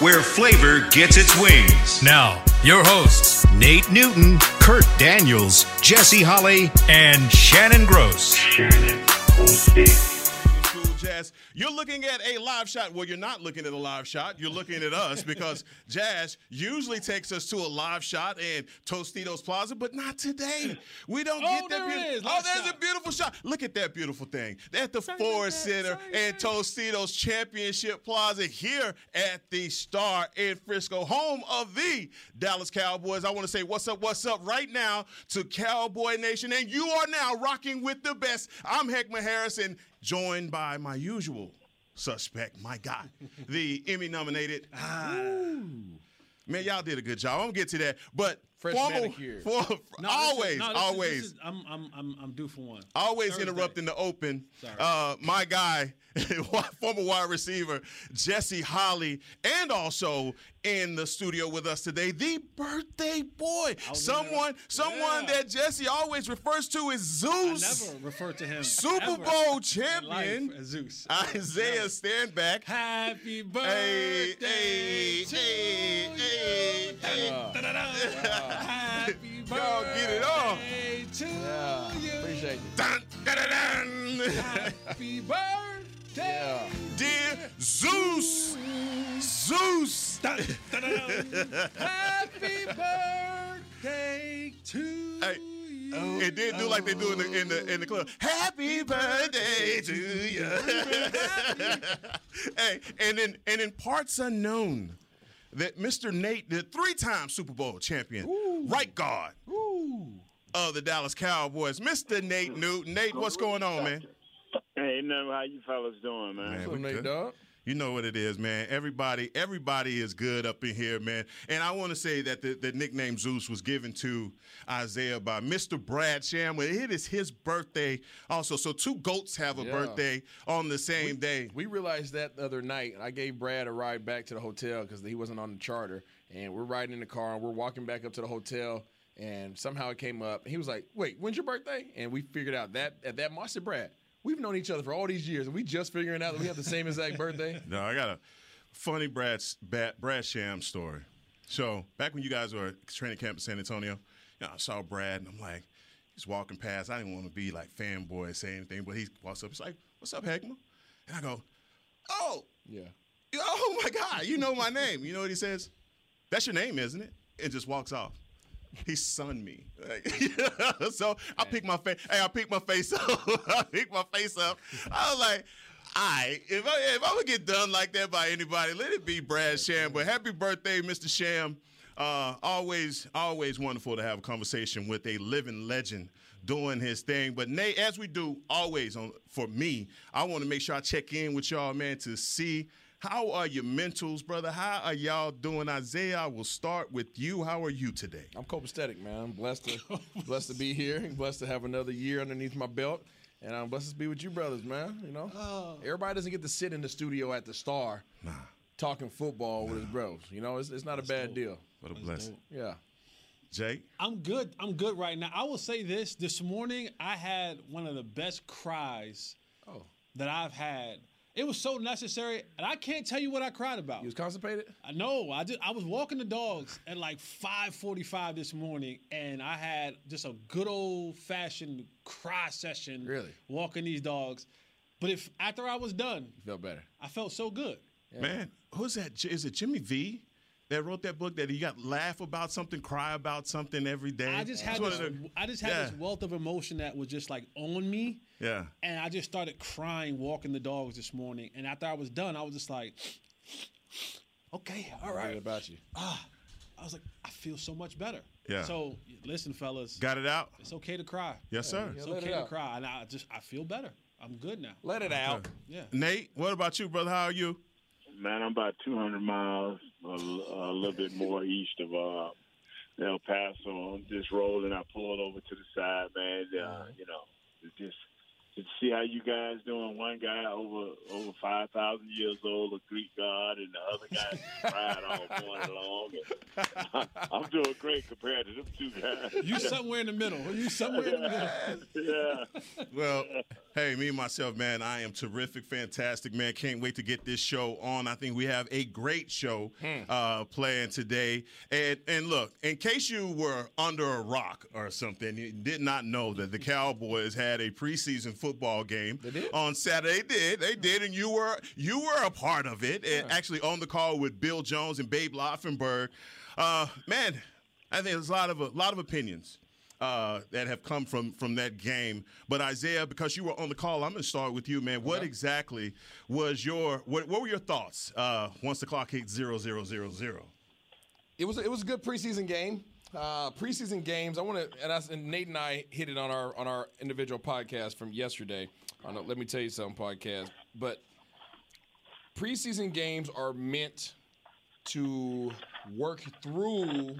where flavor gets its wings. Now, your hosts, Nate Newton, Kurt Daniels, Jesse Holly, and Shannon Gross. Cool Jazz. You're looking at a live shot. Well, you're not looking at a live shot. You're looking at us because Jazz usually takes us to a live shot in Tostitos Plaza, but not today. We don't Oh, get that there beautiful. is. Oh, there's shot. a beautiful shot. Look at that beautiful thing. At the Ford Center and Tostitos Championship Plaza here at the Star in Frisco, home of the Dallas Cowboys. I want to say what's up, what's up right now to Cowboy Nation. And you are now rocking with the best. I'm Heckman Harrison, joined by my usual suspect, my guy, the Emmy nominated. Man, y'all did a good job. I'm gonna get to that, but Fresh formal, manicure. for, No, this is- always, no, this is- always, is- I'm, I'm, I'm, I'm due for one. always Thursday. interrupting the open. Sorry. Uh, my guy, former wide receiver Jesse Holly, and also in the studio with us today, the birthday boy, oh, someone, in there. someone Yeah. that Jesse always refers to as I Zeus, never refer to him Super ever Bowl champion life as Zeus. Isaiah Stanback. Happy birthday hey, to hey, you. hey. Happy birthday Y'all get it on. to Yeah, you. appreciate you. Dun, dun, dun, dun. Happy birthday. Yeah. Dear Zeus, Zeus. Happy birthday to Hey, you. It did do like they do in the in the in the club. Happy birthday to you. hey, and in and in parts unknown, that Mr. Nate, the three-time Super Bowl champion, right guard of the Dallas Cowboys, Mr. Nate Newton. Nate, what's going on, man? Hey, nothing. How you fellas doing, man? Man, What's we up, Nate good. Dog? You know what it is, man. Everybody, everybody is good up in here, man. And I want to say that the, the nickname Zeus was given to Isaiah by Mr. Brad Shamwood. It is his birthday also. So two goats have a Yeah. birthday on the same day. We realized that the other night. I gave Brad a ride back to the hotel because he wasn't on the charter, and we're riding in the car and we're walking back up to the hotel, and somehow it came up. He was like, "Wait, when's your birthday?" And we figured out that at that. I said, "Brad, we've known each other for all these years, and we just figuring out that we have the same exact birthday." No, I got a funny Brad Brad, Brad Sham story. So back when you guys were at training camp in San Antonio, you know, I saw Brad and I'm like, he's walking past. I didn't want to be like fanboy and say anything, but he walks up. He's like, "What's up, Heckman?" And I go, "Oh, Yeah. oh my God, you know my name." You know what he says? That's your name, isn't it? And just walks off. He sunned me. Like, so I picked my face. Hey, I picked my face up. I picked my face up. I was like, I if I if I would get done like that by anybody, let it be Brad Sham. But happy birthday, Mr. Sham. Uh, always, always wonderful to have a conversation with a living legend doing his thing. But Nate, as we do always on for me, I want to make sure I check in with y'all, man, to see how are your mentals, brother. How are y'all doing? Isaiah, I will start with you. How are you today? I'm copacetic, man. I'm blessed to blessed to be here. blessed to have another year underneath my belt, and I'm blessed to be with you, brothers, man. You know, everybody doesn't get to sit in the studio at the Star, talking football with his bros. You know, it's, it's not a bad deal. What a blessing, Yeah. Jake. I'm good. I'm good right now. I will say this: this morning I had one of the best cries Oh, that I've had. It was so necessary, and I can't tell you what I cried about. you was constipated? I know. I just I was walking the dogs at like 5:45 this morning, and I had just a good old fashioned cry session. Really? walking these dogs, but if after I was done, You felt better. I felt so good. Man, who's that? Is it Jimmy V that wrote that book that you got laugh about something, cry about something every day? I just had this, I just had yeah. this wealth of emotion that was just like on me. Yeah. And I just started crying walking the dogs this morning. And after I was done, I was just like, okay, all right. What about you? Ah, I was like, I feel so much better. Yeah. So listen, fellas, Got it out? it's okay to cry. Yes, sir. It's Yeah, let okay it to cry. And I just, I feel better. I'm good now. Let it out. Yeah. Nate, what about you, brother? How are you? Man, I'm about 200 miles, a, a little bit more east of uh, El Paso. I'm just rolling. I pulled over to the side, man. Uh, you know, it's just to see how you guys doing. One guy over over five thousand years old, a Greek god, and the other guy cried all morning long. And I'm doing great compared to them two guys. You somewhere in the middle. You somewhere in the middle. yeah. Well, hey, me and myself, man, I am terrific, fantastic, man. Can't wait to get this show on. I think we have a great show uh, playing today. And and look, in case you were under a rock or something, you did not know that the Cowboys had a preseason football game on Saturday. They did, they did, and you were you were a part of it. And actually on the call with Bill Jones and Babe Laufenberg. Uh, man, I think there's a lot of a lot of opinions uh, that have come from from that game. But Isaiah, because you were on the call, I'm going to start with you, man. What exactly was your what, what were your thoughts uh, once the clock hit zero zero zero zero? It was it was a good preseason game. Uh, preseason games. I want to and, I, and Nate and I hit it on our on our individual podcast from yesterday. On a, let me tell you something podcast. But preseason games are meant to work through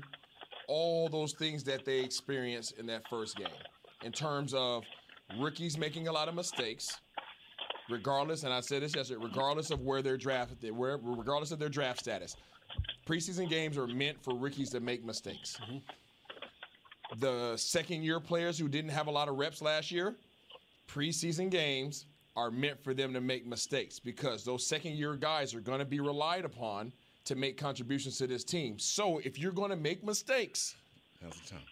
all those things that they experience in that first game in terms of rookies making a lot of mistakes regardless and i said this yesterday regardless of where they're drafted where regardless of their draft status preseason games are meant for rookies to make mistakes the second year players who didn't have a lot of reps last year preseason games are meant for them to make mistakes because those second year guys are going to be relied upon to make contributions to this team. So if you're going to make mistakes, Now's the time.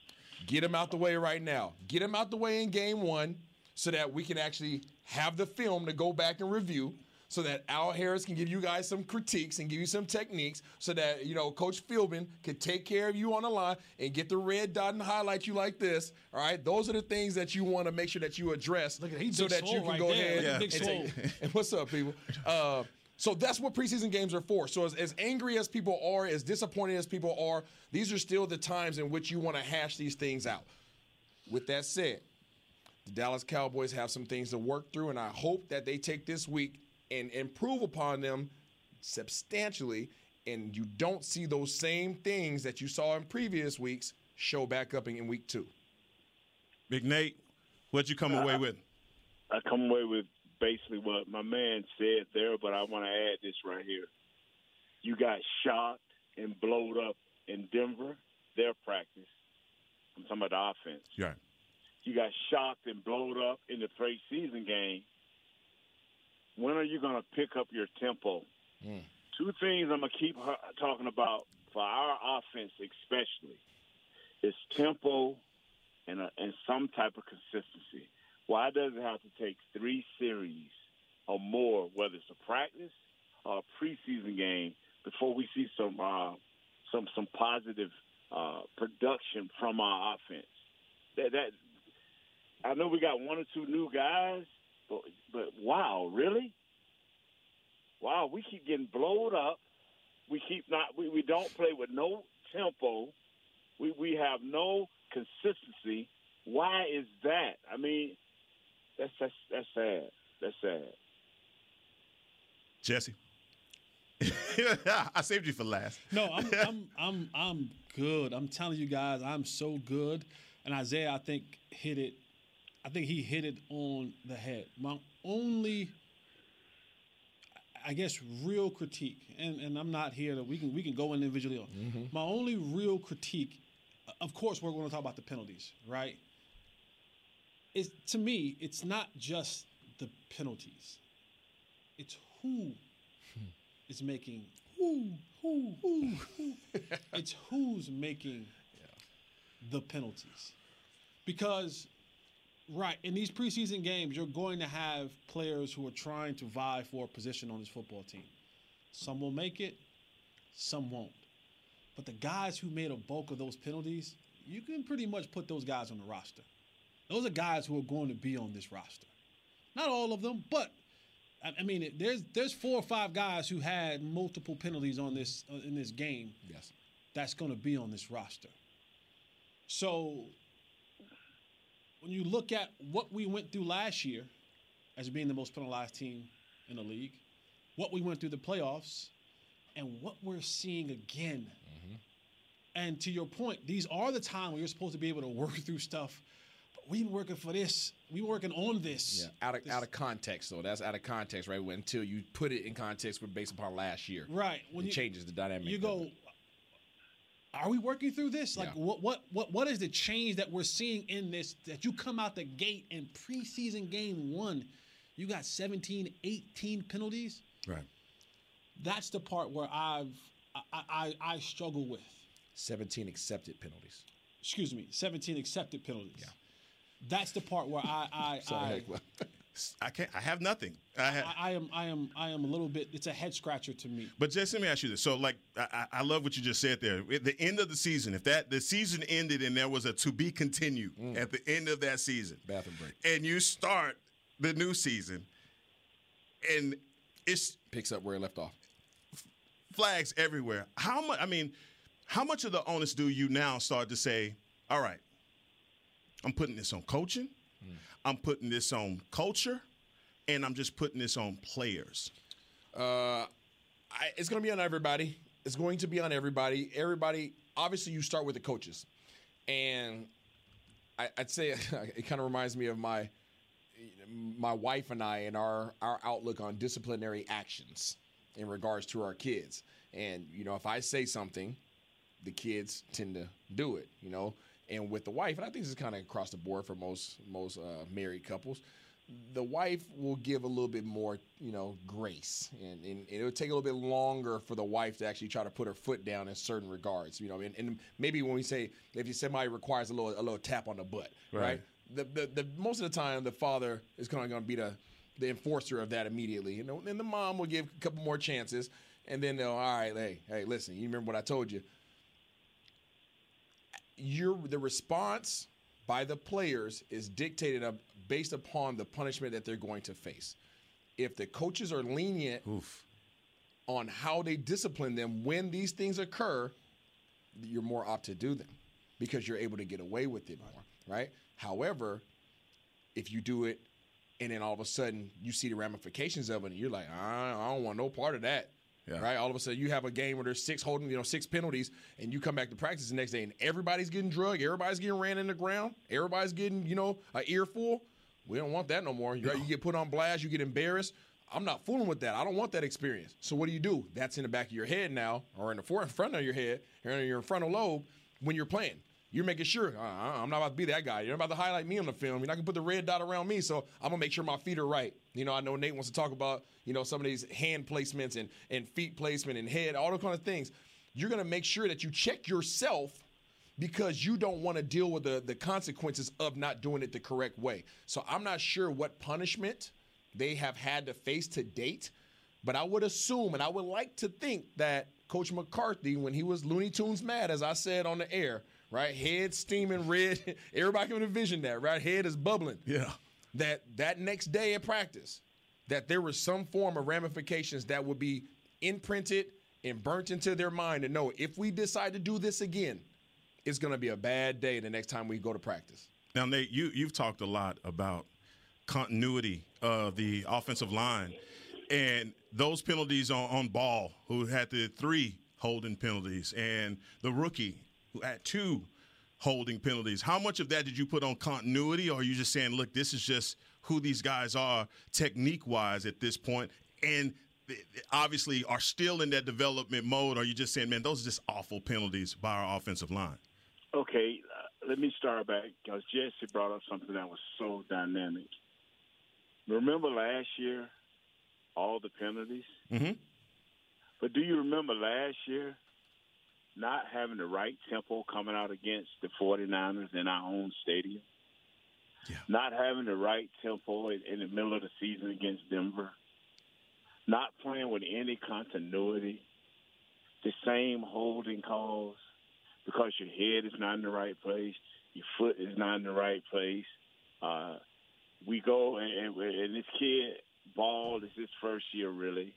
get them out the way right now. Get them out the way in game one so that we can actually have the film to go back and review. So that Al Harris can give you guys some critiques and give you some techniques, so that you know Coach Philbin can take care of you on the line and get the red dot and highlight you like this. All right, those are the things that you want to make sure that you address, so that you can right go there. ahead at and take. And what's up, people? Uh, so that's what preseason games are for. So as, as angry as people are, as disappointed as people are, these are still the times in which you want to hash these things out. With that said, the Dallas Cowboys have some things to work through, and I hope that they take this week and improve upon them substantially, and you don't see those same things that you saw in previous weeks show back up in, in week two. Big Nate, what'd you come uh, away with? I come away with basically what my man said there, but I want to add this right here. You got shocked and blowed up in Denver, their practice. I'm talking about the offense. Right. You got shocked and blowed up in the preseason game. When are you going to pick up your tempo? Two things I'm going to keep talking about for our offense, especially, is tempo and, a, and some type of consistency. Why does it have to take three series or more, whether it's a practice or a preseason game, before we see some uh, some some positive uh, production from our offense? That, that I know we got one or two new guys, but but wow, really? Wow, we keep getting blown up. We keep not. We, we don't play with no tempo. We we have no consistency. Why is that? I mean, that's that's that's sad. That's sad. Jesse. I saved you for last. No, I'm, I'm I'm I'm good. I'm telling you guys, I'm so good. And Isaiah, I think hit it. I think he hit it on the head. My only, I guess, real critique, and, and I'm not here to we can we can go individually on. Mm-hmm. My only real critique, of course, we're going to talk about the penalties, right? Is to me, it's not just the penalties. It's who hmm. is making who who who. who. it's who's making the penalties, because right in these preseason games, you're going to have players who are trying to vie for a position on this football team. Some will make it, some won't. But the guys who made a bulk of those penalties, you can pretty much put those guys on the roster. Those are guys who are going to be on this roster. Not all of them, but I, mean, there's there's four or five guys who had multiple penalties on this uh, in this game. Yes. That's going to be on this roster. So when you look at what we went through last year as being the most penalized team in the league, what we went through the playoffs, and what we're seeing again. Mm-hmm. And to your point, these are the time where you're supposed to be able to work through stuff But we've been working for this. We working on this. Yeah, out of out of context though. That's out of context, right? Until you put it in context with based upon last year, Right. When it you, changes the dynamic. you go, it. Are we working through this? Like, Yeah. what, what, what, what is the change that we're seeing in this? That you come out the gate in preseason game one, you got 17, 18 penalties. Right. That's the part where I've I, I, I struggle with. 17 accepted penalties. Excuse me, 17 accepted penalties. Yeah. That's the part where I I, Sorry, I, I can't. I have nothing. I have. I, I am I am I am a little bit. It's a head scratcher to me. But just let me ask you this. So, like, I, I I love what you just said there. At the end of the season, if that the season ended and there was a to be continued mm. at the end of that season, Bathroom break. and you start the new season, and it's Picks up where it left off. flags everywhere. How much? I mean, how much of the onus do you now start to say, "All right, I'm putting this on coaching, I'm putting this on culture, and I'm just putting this on players." Uh, I, it's going to be on everybody. It's going to be on everybody. Everybody. Obviously, you start with the coaches, and I, I'd say it kind of reminds me of my my wife and I and our our outlook on disciplinary actions in regards to our kids. And you know, if I say something, the kids tend to do it. You know, and with the wife, and I think this is kind of across the board for most most uh, married couples. The wife will give a little bit more, you know, grace, and, and it'll take a little bit longer for the wife to actually try to put her foot down in certain regards. You know, and, and maybe when we say if you somebody requires a little a little tap on the butt, right? Right. The, the, the most of the time the father is kind of going to be the the enforcer of that immediately, you know, and the mom will give a couple more chances, and then they'll all right, hey, hey, listen, you remember what I told you? Your the response by the players is dictated up based upon the punishment that they're going to face. If the coaches are lenient on how they discipline them when these things occur, you're more apt to do them because you're able to get away with it more, right? However, if you do it and then all of a sudden you see the ramifications of it and you're like, I, I don't want no part of that. Yeah. Right. All of a sudden, you have a game where there's six holding, you know, six penalties, and you come back to practice the next day, and everybody's getting drugged, everybody's getting ran in the ground, everybody's getting, you know, an earful. We don't want that no more. You, you get put on blast, you get embarrassed. I'm not fooling with that. I don't want that experience. So what do you do? That's in the back of your head now, or in the front of your head, or in your frontal lobe when you're playing. You're making sure uh, I'm not about to be that guy. You're not about to highlight me on the film. You're not gonna put the red dot around me. So I'm gonna make sure my feet are right. You know, I know Nate wants to talk about you know some of these hand placements and and feet placement and head, all those kind of things. You're gonna make sure that you check yourself because you don't want to deal with the the consequences of not doing it the correct way. So I'm not sure what punishment they have had to face to date, but I would assume and I would like to think that Coach McCarthy, when he was Looney Tunes mad, as I said on the air, right, head steaming red, everybody can envision that, right, head is bubbling. Yeah. That that next day in practice, that there was some form of ramifications that would be imprinted and burnt into their mind to know if we decide to do this again, it's going to be a bad day the next time we go to practice. Now, Nate, you you've talked a lot about continuity of the offensive line, and those penalties on, on ball, who had the three holding penalties, and the rookie who had two holding penalties. How much of that did you put on continuity, or are you just saying, look, this is just who these guys are technique wise at this point, and obviously are still in that development mode? Or are you just saying, man, those are just awful penalties by our offensive line? Okay, uh, let me start back because Jesse brought up something that was so dynamic. Remember last year, all the penalties? Mhm. But do you remember last year not having the right tempo coming out against the 49ers in our own stadium? Yeah. Not having the right tempo in, in the middle of the season against Denver? Not playing with any continuity? The same holding calls? because your head is not in the right place, your foot is not in the right place. Uh, we go and, and, and this kid ball is his first year really.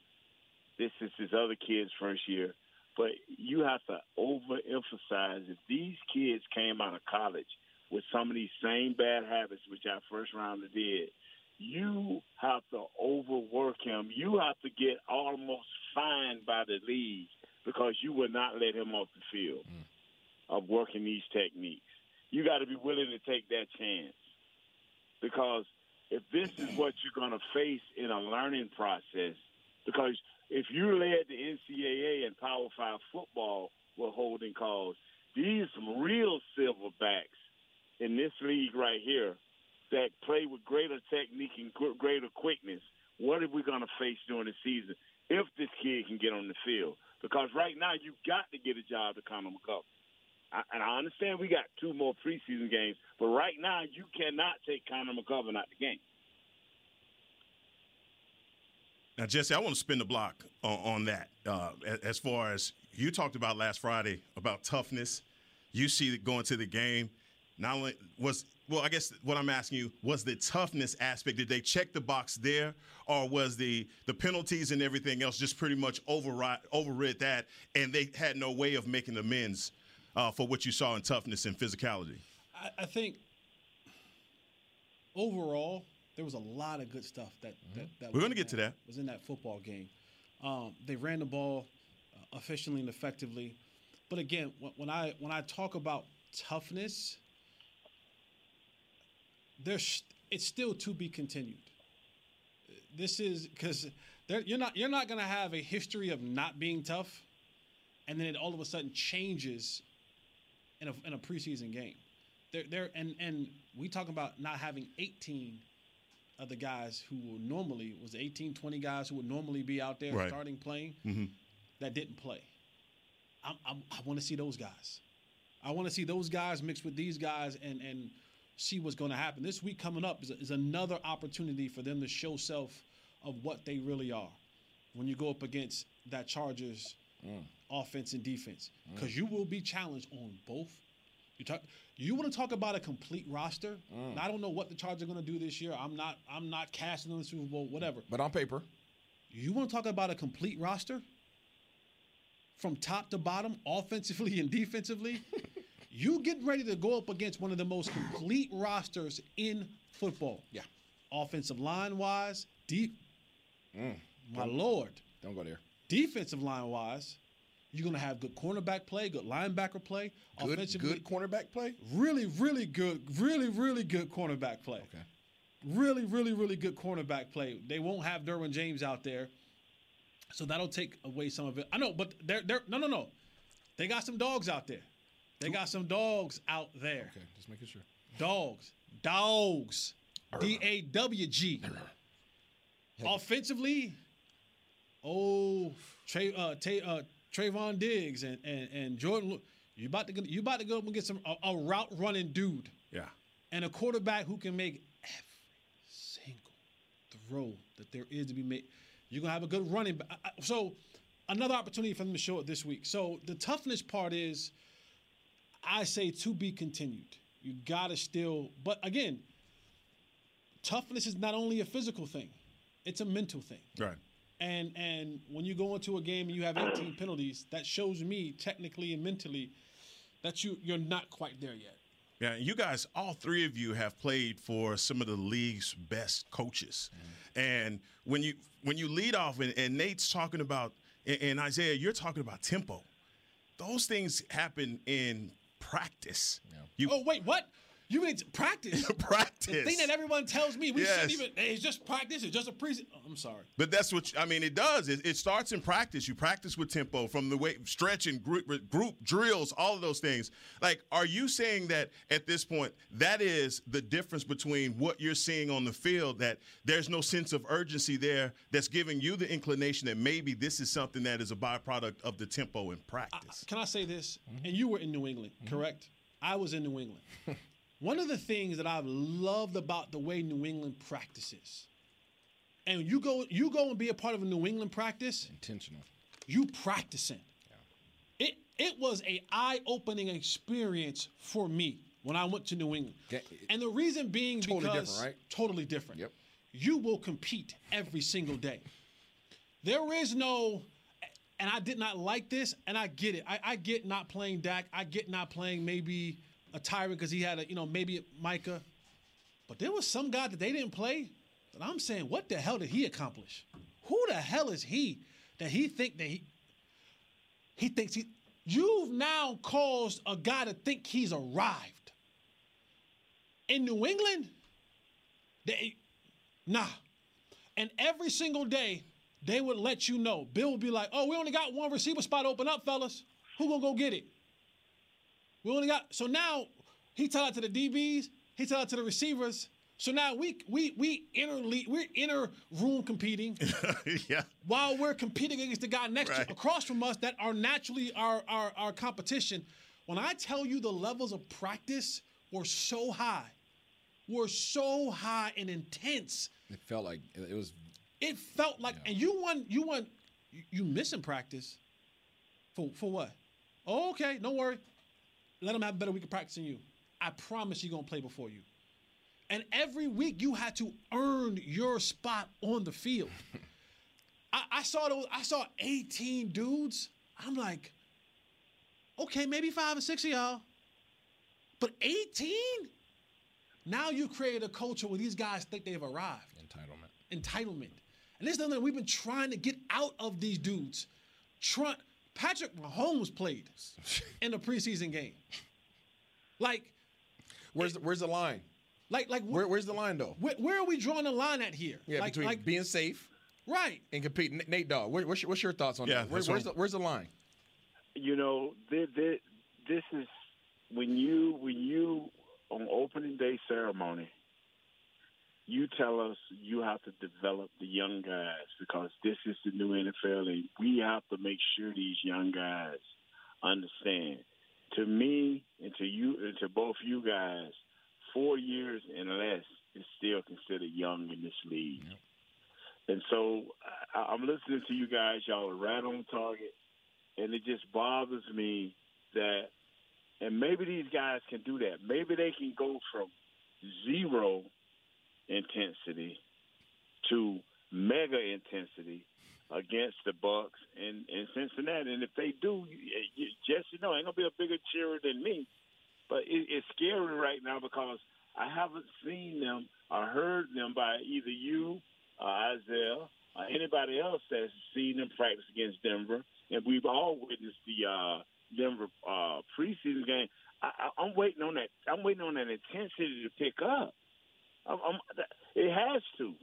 This is his other kid's first year, but you have to overemphasize if these kids came out of college with some of these same bad habits, which our first rounder did. You have to overwork him. You have to get almost fined by the league because you will not let him off the field mm. of working these techniques. You got to be willing to take that chance. because if this is what you're going to face in a learning process, because if you led the NCAA and Power Five football were holding calls, these real silverbacks in this league right here that play with greater technique and greater quickness. What are we going to face during the season if this kid can get on the field? Because right now you've got to get a job to Connor. I, and I understand we got two more preseason games, but right now you cannot take Connor McGovern out the game. Now, Jesse, I want to spin the block on, on that. Uh, as far as you talked about last Friday about toughness, you see going to the game. Not only was well, I guess what I'm asking you was the toughness aspect. Did they check the box there, or was the the penalties and everything else just pretty much override overrid that, and they had no way of making amends uh, for what you saw in toughness and physicality? I, I think overall there was a lot of good stuff that mm-hmm. that, that we're going to get to that was in that football game. Um, they ran the ball uh, efficiently and effectively, but again, when, when I when I talk about toughness, there's it's still to be continued. This is because you're not you're not going to have a history of not being tough, and then it all of a sudden changes in a in a preseason game. There there and and we talk about not having 18 of the guys who will normally was 18, 20 guys who would normally be out there right. starting playing mm-hmm. that didn't play. I'm, I'm, i want to see those guys. I want to see those guys mixed with these guys and and see what's going to happen. This week coming up is, is another opportunity for them to show self of what they really are when you go up against that Chargers mm. offense and defense because mm. you will be challenged on both. You talk. You want to talk about a complete roster? Mm. I don't know what the Chargers are going to do this year. I'm not. I'm not casting on the Super Bowl. Whatever. But on paper, you want to talk about a complete roster from top to bottom, offensively and defensively. you get ready to go up against one of the most complete rosters in football. Yeah. Offensive line wise, deep. Mm. My lord. Don't go there. Defensive line wise, you're going to have good cornerback play, good linebacker play, good. Good cornerback play? Really, really good. Really, really good cornerback play. Okay. Really, really, really good cornerback play. They won't have Derwin James out there. So that'll take away some of it. I know, but they're, they're no, no, no. They got some dogs out there. They got some dogs out there. Okay, just making sure. Dogs. Dogs. D A W G. Offensively, oh, Trey, uh, Tay, uh, Trevon Diggs and, and, and Jordan, you about to go, you about to go up and get some a, a route running dude. Yeah. And a quarterback who can make every single throw that there is to be made. You're gonna have a good running. So another opportunity for them to show it this week. So the toughness part is I say to be continued. You gotta still, but again, toughness is not only a physical thing; it's a mental thing. Right. And and when you go into a game and you have 18 penalties, that shows me technically and mentally that you you're not quite there yet. Yeah, you guys, all three of you have played for some of the league's best coaches, mm-hmm. and when you when you lead off and, and Nate's talking about and, and Isaiah, you're talking about tempo. Those things happen in practice. Yeah. You, oh wait, what? You mean practice? practice. The thing that everyone tells me we yes. shouldn't even. Hey, it's just practice. It's just a pre. Oh, I'm sorry. But that's what I mean. It does. It, it, starts in practice. You practice with tempo from the way stretching, group, group drills, all of those things. Like, are you saying that at this point that is the difference between what you're seeing on the field? That there's no sense of urgency there. That's giving you the inclination that maybe this is something that is a byproduct of the tempo in practice. I, can I say this? Mm-hmm. And you were in New England, mm-hmm. correct? I was in New England. One of the things that I've loved about the way New England practices, and you go you go and be a part of a New England practice, intentional. You practicing. Yeah. It it was a eye opening experience for me when I went to New England, okay. and the reason being totally because different, right? totally different. Yep. You will compete every single day. There is no and I did not like this, and I get it. I, I, get not playing Dak. I get not playing maybe a tyrant because he had a, you know, maybe Micah. But there was some guy that they didn't play. And I'm saying, what the hell did he accomplish? Who the hell is he that he think that he he thinks he you've now caused a guy to think he's arrived. In New England, They, nah. And every single day, they would let you know. Bill would be like, "Oh, we only got one receiver spot open up, fellas. Who gonna go get it? We only got." So now he tell out to the DBs. He tell out to the receivers. So now we we we inner we're inner room competing yeah. while we're competing against the guy next Right. to across from us that are naturally our, our our competition. When I tell you the levels of practice were so high, were so high and intense, It felt like it was. it felt like and you won you won you, you missing practice for for what? Oh, okay, don't worry. Let them have a better week of practice than you. I promise you're gonna play before you. And every week you had to earn your spot on the field. I, I saw those, I saw 18 dudes. I'm like, okay, maybe five or six of y'all. But 18? Now you created a culture where these guys think they've arrived Entitlement. entitlement. And this is something we've been trying to get out of these dudes. Try, Patrick Mahomes played in the preseason game. Like, Where's the, where's the line? like, like, Where, where's the line though? where, where are we drawing the line at here? Yeah, like, between like, being safe right. and competing. Nate Dogg, where, what's, your, what's your thoughts on Yeah, that? Where, that's where's the where's the line? you know, th- th- this is when you when you on opening day ceremony, you tell us you have to develop the young guys because this is the new NFL, and we have to make sure these young guys understand. To me and to you and to both you guys, four years and less is still considered young in this league. And so I, I'm listening to you guys. Y'all are right on target and it just bothers me that and maybe these guys can do that maybe they can go from zero intensity to mega intensity against the Bucs and, and cincinnati and if they do you, just you, no ain't gonna be a bigger cheerer than me but it, it's scary right now because i haven't seen them or heard them by either you uh, isaiah or anybody else that's seen them practice against denver and we've all witnessed the uh, Denver uh, preseason game. I, I, I'm waiting on that. I'm waiting on that intensity to pick up. I'm, I'm, it has to.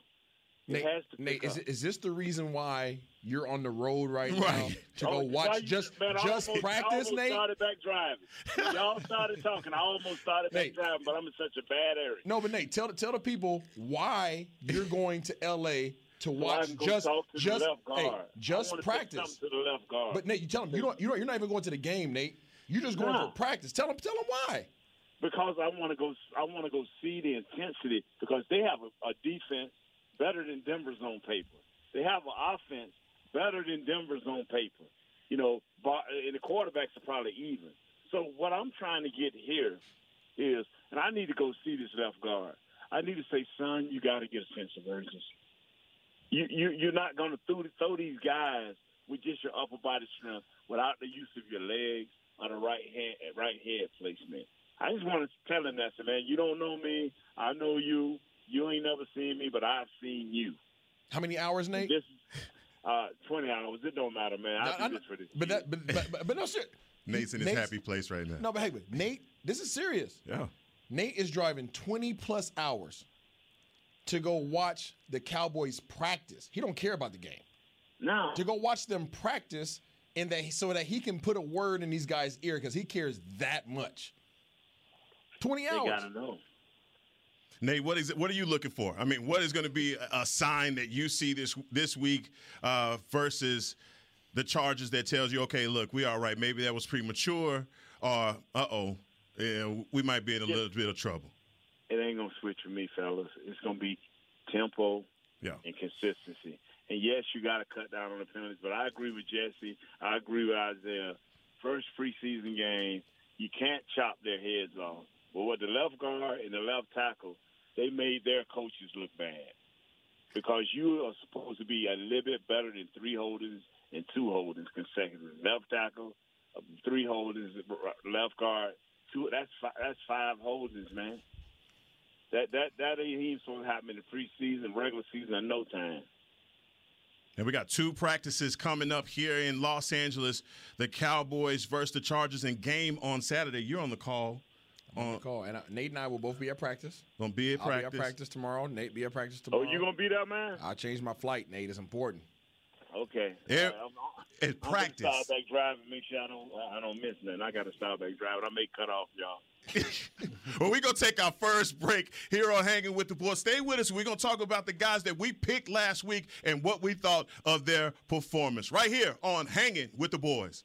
It Nate, has to Nate is, is this the reason why you're on the road right, now to go Oh, watch why you- just man, I just almost, I practice, almost Nate? started back driving. Y'all started talking. I almost started back Nate. driving, but I'm in such a bad area. No, but Nate, tell the tell the people why you're going to LA to watch can go just talk to the just left guard. hey, just wanna practice. to the left guard. But Nate, you tell them you don't you don't you're not even going to the game, Nate. You're just going Nah. for practice. Tell them tell them why. Because I want to go. I want to go see the intensity because they have a, a defense better than Denver's on paper. They have an offense better than Denver's on paper. You know, and the quarterbacks are probably even. So what I'm trying to get here is, and I need to go see this left guard. I need to say, son, you got to get a sense of urgency. You, you you're not going to throw, throw these guys with just your upper body strength without the use of your legs or the right hand right head placement. I just want to tell him that, so, man. You don't know me. I know you. You ain't never seen me, but I've seen you. How many hours, Nate? This, uh, twenty hours. It don't matter, man. I, No, do I- this for this. but that but but, but, but no shit. Nate's in his Nate's- happy place right now. No, but hey, but Nate, this is serious. Yeah. Nate is driving 20 plus hours to go watch the Cowboys practice. He don't care about the game. no. To go watch them practice and that so that he can put a word in these guys' ear because he cares that much. 20 They hours. gotta know. Nate, what is it, what are you looking for? I mean, what is going to be a, a sign that you see this this week uh, versus the Chargers that tells you, okay, look, we all right. Maybe that was premature, or uh oh, yeah, we might be in a little bit of trouble. It ain't gonna switch for me, fellas. It's gonna be tempo Yeah. and consistency. And yes, you got to cut down on the penalties, but I agree with Jesse. I agree with Isaiah. First preseason game, you can't chop their heads off. But what the left guard and the left tackle, they made their coaches look bad because you are supposed to be a little bit better than three holdings and two holdings consecutively. Left tackle, three holdings, left guard, two. That's five, that's five holdings, man. That that that ain't even supposed to happen in the preseason, regular season, in no time. And we got two practices coming up here in Los Angeles. The Cowboys versus the Chargers in game on Saturday. You're on the call. On Call and I, Nate and I will both be at practice. gonna be at I'll be practice. at practice tomorrow. Nate be at practice tomorrow. Oh, you gonna be there, man? I'll change my flight. Nate It's important. Okay. Yeah, All right, I'm- at I'm gonna practice. start back driving. Make sure I don't I don't miss nothing. I got to start back driving. I may cut off y'all. well, we're going to take our first break here on Hanging with the Boys. Stay with us. We're going to talk about the guys that we picked last week and what we thought of their performance right here on Hanging with the Boys.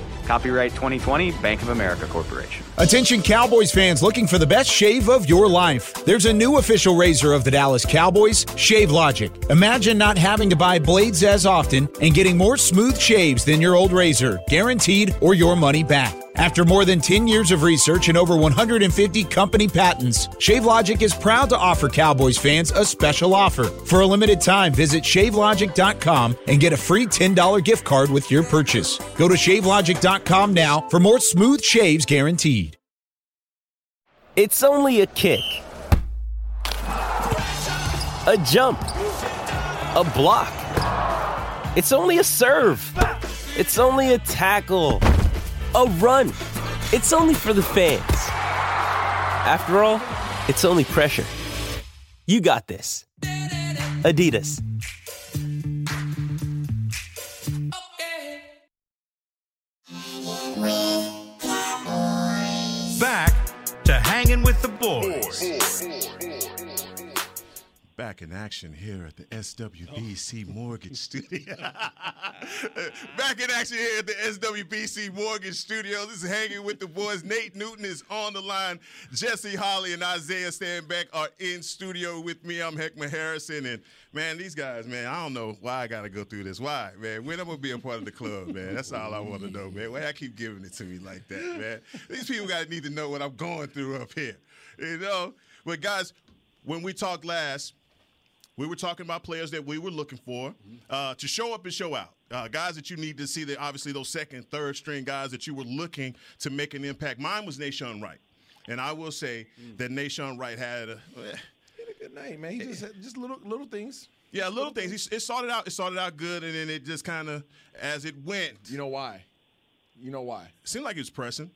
Copyright 2020 Bank of America Corporation. Attention Cowboys fans looking for the best shave of your life. There's a new official razor of the Dallas Cowboys, Shave Logic. Imagine not having to buy blades as often and getting more smooth shaves than your old razor, guaranteed or your money back. After more than 10 years of research and over 150 company patents, ShaveLogic is proud to offer Cowboys fans a special offer. For a limited time, visit shavelogic.com and get a free $10 gift card with your purchase. Go to shavelogic.com now for more smooth shaves guaranteed. It's only a kick, a jump, a block. It's only a serve. It's only a tackle, a run. It's only for the fans. After all, it's only pressure. You got this. Adidas. Back to hanging with the boys. Back in action here at the SWBC Mortgage Studio. Back in action here at the SWBC Mortgage Studio. This is Hanging with the Boys. Nate Newton is on the line. Jesse Holly and Isaiah Stanback are in studio with me. I'm Heckman Harrison. And, man, these guys, man, I don't know why I got to go through this. Why, man? When I'm to be a part of the club, man? That's all I want to know, man. Why I keep giving it to me like that, man? These people got to need to know what I'm going through up here, you know? But, guys, when we talked last, we were talking about players that we were looking for uh, to show up and show out. Uh, guys that you need to see that obviously those second, third string guys that you were looking to make an impact. Mine was Nahshon Wright. And I will say that Nahshon Wright had a, eh, He had a good name, man. He just had just little little things. yeah, little things. He, it started out it started out good and then it just kind of as it went. You know why? You know why? Seemed like he was pressing.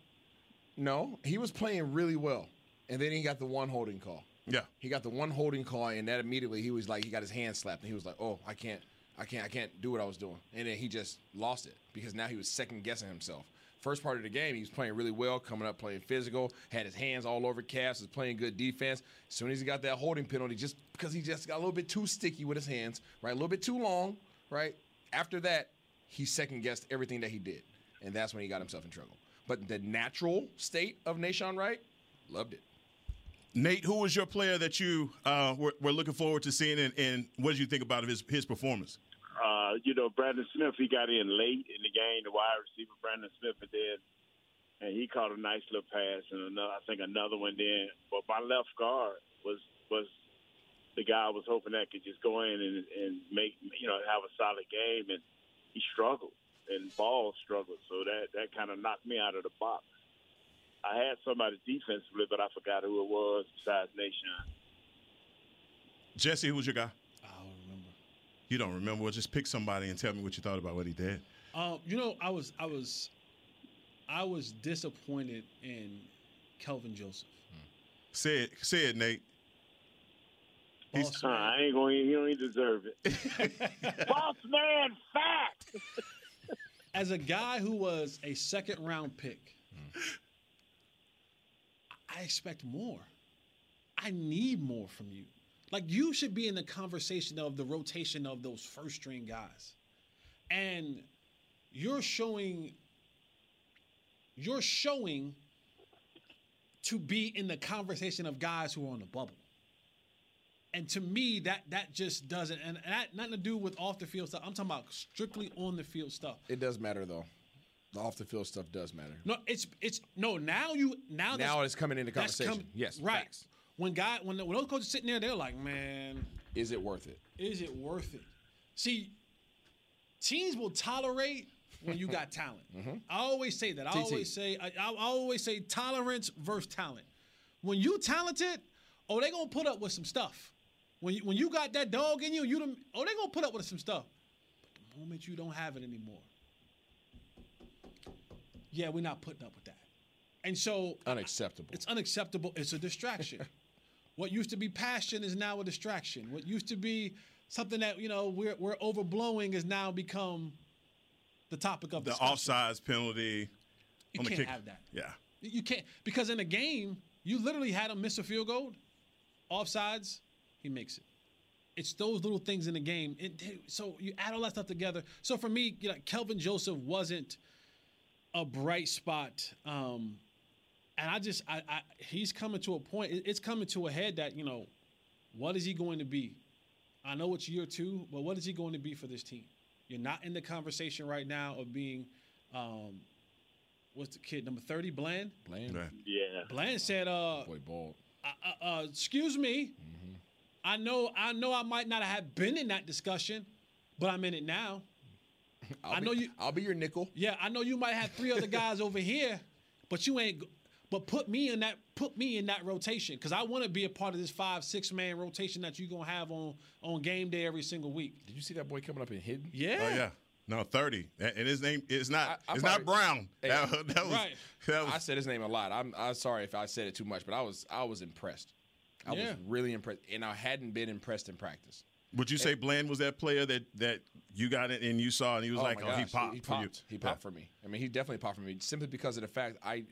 No, he was playing really well, and then he got the one holding call. Yeah. He got the one holding call, and that immediately he was like, he got his hand slapped, and he was like, "Oh, I can't, I can't, I can't do what I was doing," and then he just lost it because now he was second guessing himself. First part of the game, he was playing really well, coming up, playing physical, had his hands all over Cass, was playing good defense. As soon as he got that holding penalty, just because he just got a little bit too sticky with his hands, right, a little bit too long, right. After that, he second guessed everything that he did, and that's when he got himself in trouble. But the natural state of Nahshon Wright, loved it. Nate, who was your player that you uh, were, were looking forward to seeing, and, and what did you think about his his performance? Uh, you know, Brandon Smith, he got in late in the game, the wide receiver, Brandon Smith, and then and he caught a nice little pass, and another, I think another one then. But my left guard was was the guy I was hoping that could just go in and, and make you know have a solid game, and he struggled and ball struggled, so that that kind of knocked me out of the box. I had somebody defensively, but I forgot who it was besides Nahshon. Jesse, who was your guy? I don't remember. You don't remember? Well, just pick somebody and tell me what you thought about what he did. Um, you know, I was I was I was disappointed in Kelvin Joseph. Say it, say it, Nate. Boss Uh, I ain't going. You don't even deserve it. Boss man, fat. As a guy who was a second round pick, I expect more. I need more from you. Like you should be in the conversation of the rotation of those first string guys. And you're showing you're showing to be in the conversation of guys who are on the bubble. And to me, that that just doesn't and that nothing to do with off the field stuff. I'm talking about strictly on the field stuff. It does matter though. The off the field stuff does matter. No, it's it's no. Now you now Now it's coming into that's conversation. Yes, right. facts. When guy when, when those coaches sitting there, they're like, man, Is it worth it? is it worth it? See, teams will tolerate when you got talent. Mm-hmm. I always say that. I TT. always say I, I always say tolerance versus talent. When you talented, oh, they gonna put up with some stuff. When you, when you got that dog in you, you done, oh, they gonna put up with some stuff. But the moment you don't have it anymore, yeah, we're not putting up with that. And so Unacceptable. it's unacceptable. It's a distraction. what used to be passion is now a distraction. What used to be something that you know we're we're overblowing has now become the topic of The discussion. offsides penalty. You on the can't kick. have that. Yeah. You can't because in a game you literally had him miss a field goal, offsides, he makes it. It's those little things in the game. It, so you add all that stuff together. So for me, you know, Kelvin Joseph wasn't a bright spot. Um, and I just, I, I, he's coming to a point. It's coming to a head that you know, what is he going to be? I know it's year two, but what is he going to be for this team? You're not in the conversation right now of being, um, what's the kid number thirty, Bland? Bland. Yeah. Bland said, uh, Boy, bald. uh, uh, excuse me. I know, I know, I might not have been in that discussion, but I'm in it now. I'll I be- know you. I'll be your nickel. Yeah, I know you might have three other guys over here, but you ain't. But put me in that. Put me in that rotation because I want to be a part of this five, six man rotation that you are gonna have on on game day every single week. Did you see that boy coming up and hitting? Yeah. Oh yeah. No, thirty. And and his name is not. I- I it's probably- not Brown. Hey, that, that was. right. That was. I said his name a lot. I'm, I'm sorry if I said it too much, but I was I was impressed. I Yeah. was really impressed, and I hadn't been impressed in practice. would you say Bland was that player that that you got it and you saw and he was oh like, oh, he gosh, popped He for you. popped. He popped for me. I mean, he definitely popped for me simply because of the fact I,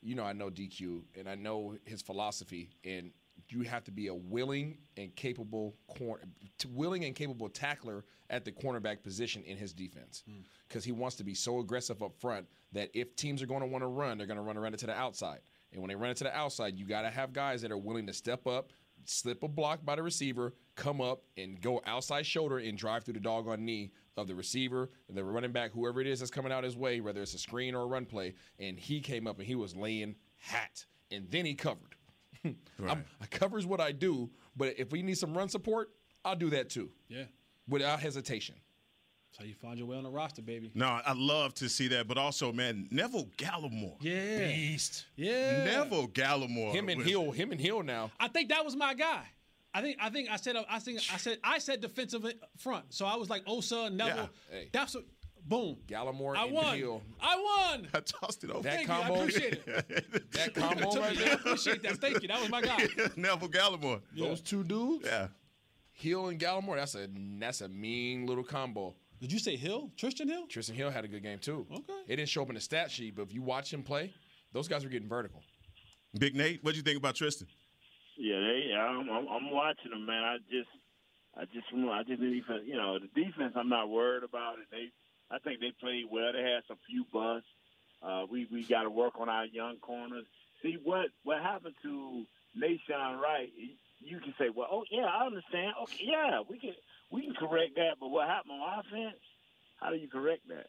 you know, I know DQ and I know his philosophy, and you have to be a willing and capable corner, willing and capable tackler at the cornerback position in his defense, hmm. because he wants to be so aggressive up front that if teams are going to want to run, they're going to run around it to the outside. And when they run it to the outside, you got to have guys that are willing to step up, slip a block by the receiver, come up and go outside shoulder and drive through the doggone knee of the receiver, and the running back, whoever it is that's coming out his way, whether it's a screen or a run play. And he came up and he was laying hat, and then he covered. I'm, I covers what I do, but if we need some run support, I'll do that too, Yeah. without hesitation. That's how you find your way on the roster, baby. No, I love to see that, but also, man, Neville Gallimore. Yeah. Beast. Yeah. Neville Gallimore. Him and was- Hill, him and Hill now. I think that was my guy. I think I think I said I think I said I said defensive front. So I was like oh, Osa, Neville. Yeah. Hey. That's what. Boom. Gallimore I and won. Hill. I won. I tossed it over. That Thank you. I combo, appreciate it. that combo Took right me- I there. appreciate that. Thank you. That was my guy. Neville Gallimore. Those two dudes, Yeah. Hill and Gallimore. That's a that's a mean little combo. Did you say Hill? Trysten Hill? Trysten Hill had a good game too. Okay. It didn't show up in the stat sheet, but if you watch him play, those guys were getting vertical. Big Nate, what do you think about Trysten? Yeah, they. I'm, I'm, I'm watching them, man. I just, I just, I just need to, you know, the defense. I'm not worried about it. They, I think they played well. They had some few busts. Uh, we we got to work on our young corners. See what what happened to Nahshon Wright? You can say, well, oh yeah, I understand. Okay, yeah, we can we can correct that. But what happened on offense? How do you correct that?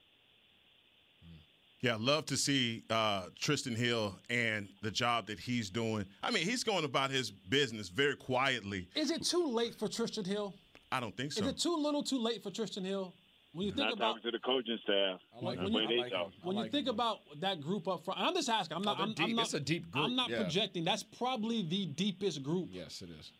Yeah, love to see uh, Trysten Hill and the job that he's doing. I mean, he's going about his business very quietly. Is it too late for Trysten Hill? I don't think so. Is it too little, too late for Trysten Hill? When you think Not about talking to the coaching staff. I like That's him. the way I like talk. him. I when you think him. about that group up front, I'm just asking. I'm not. they're I'm, deep. I'm not It's a deep group, I'm not yeah. projecting. That's probably the deepest group. Yes, it is.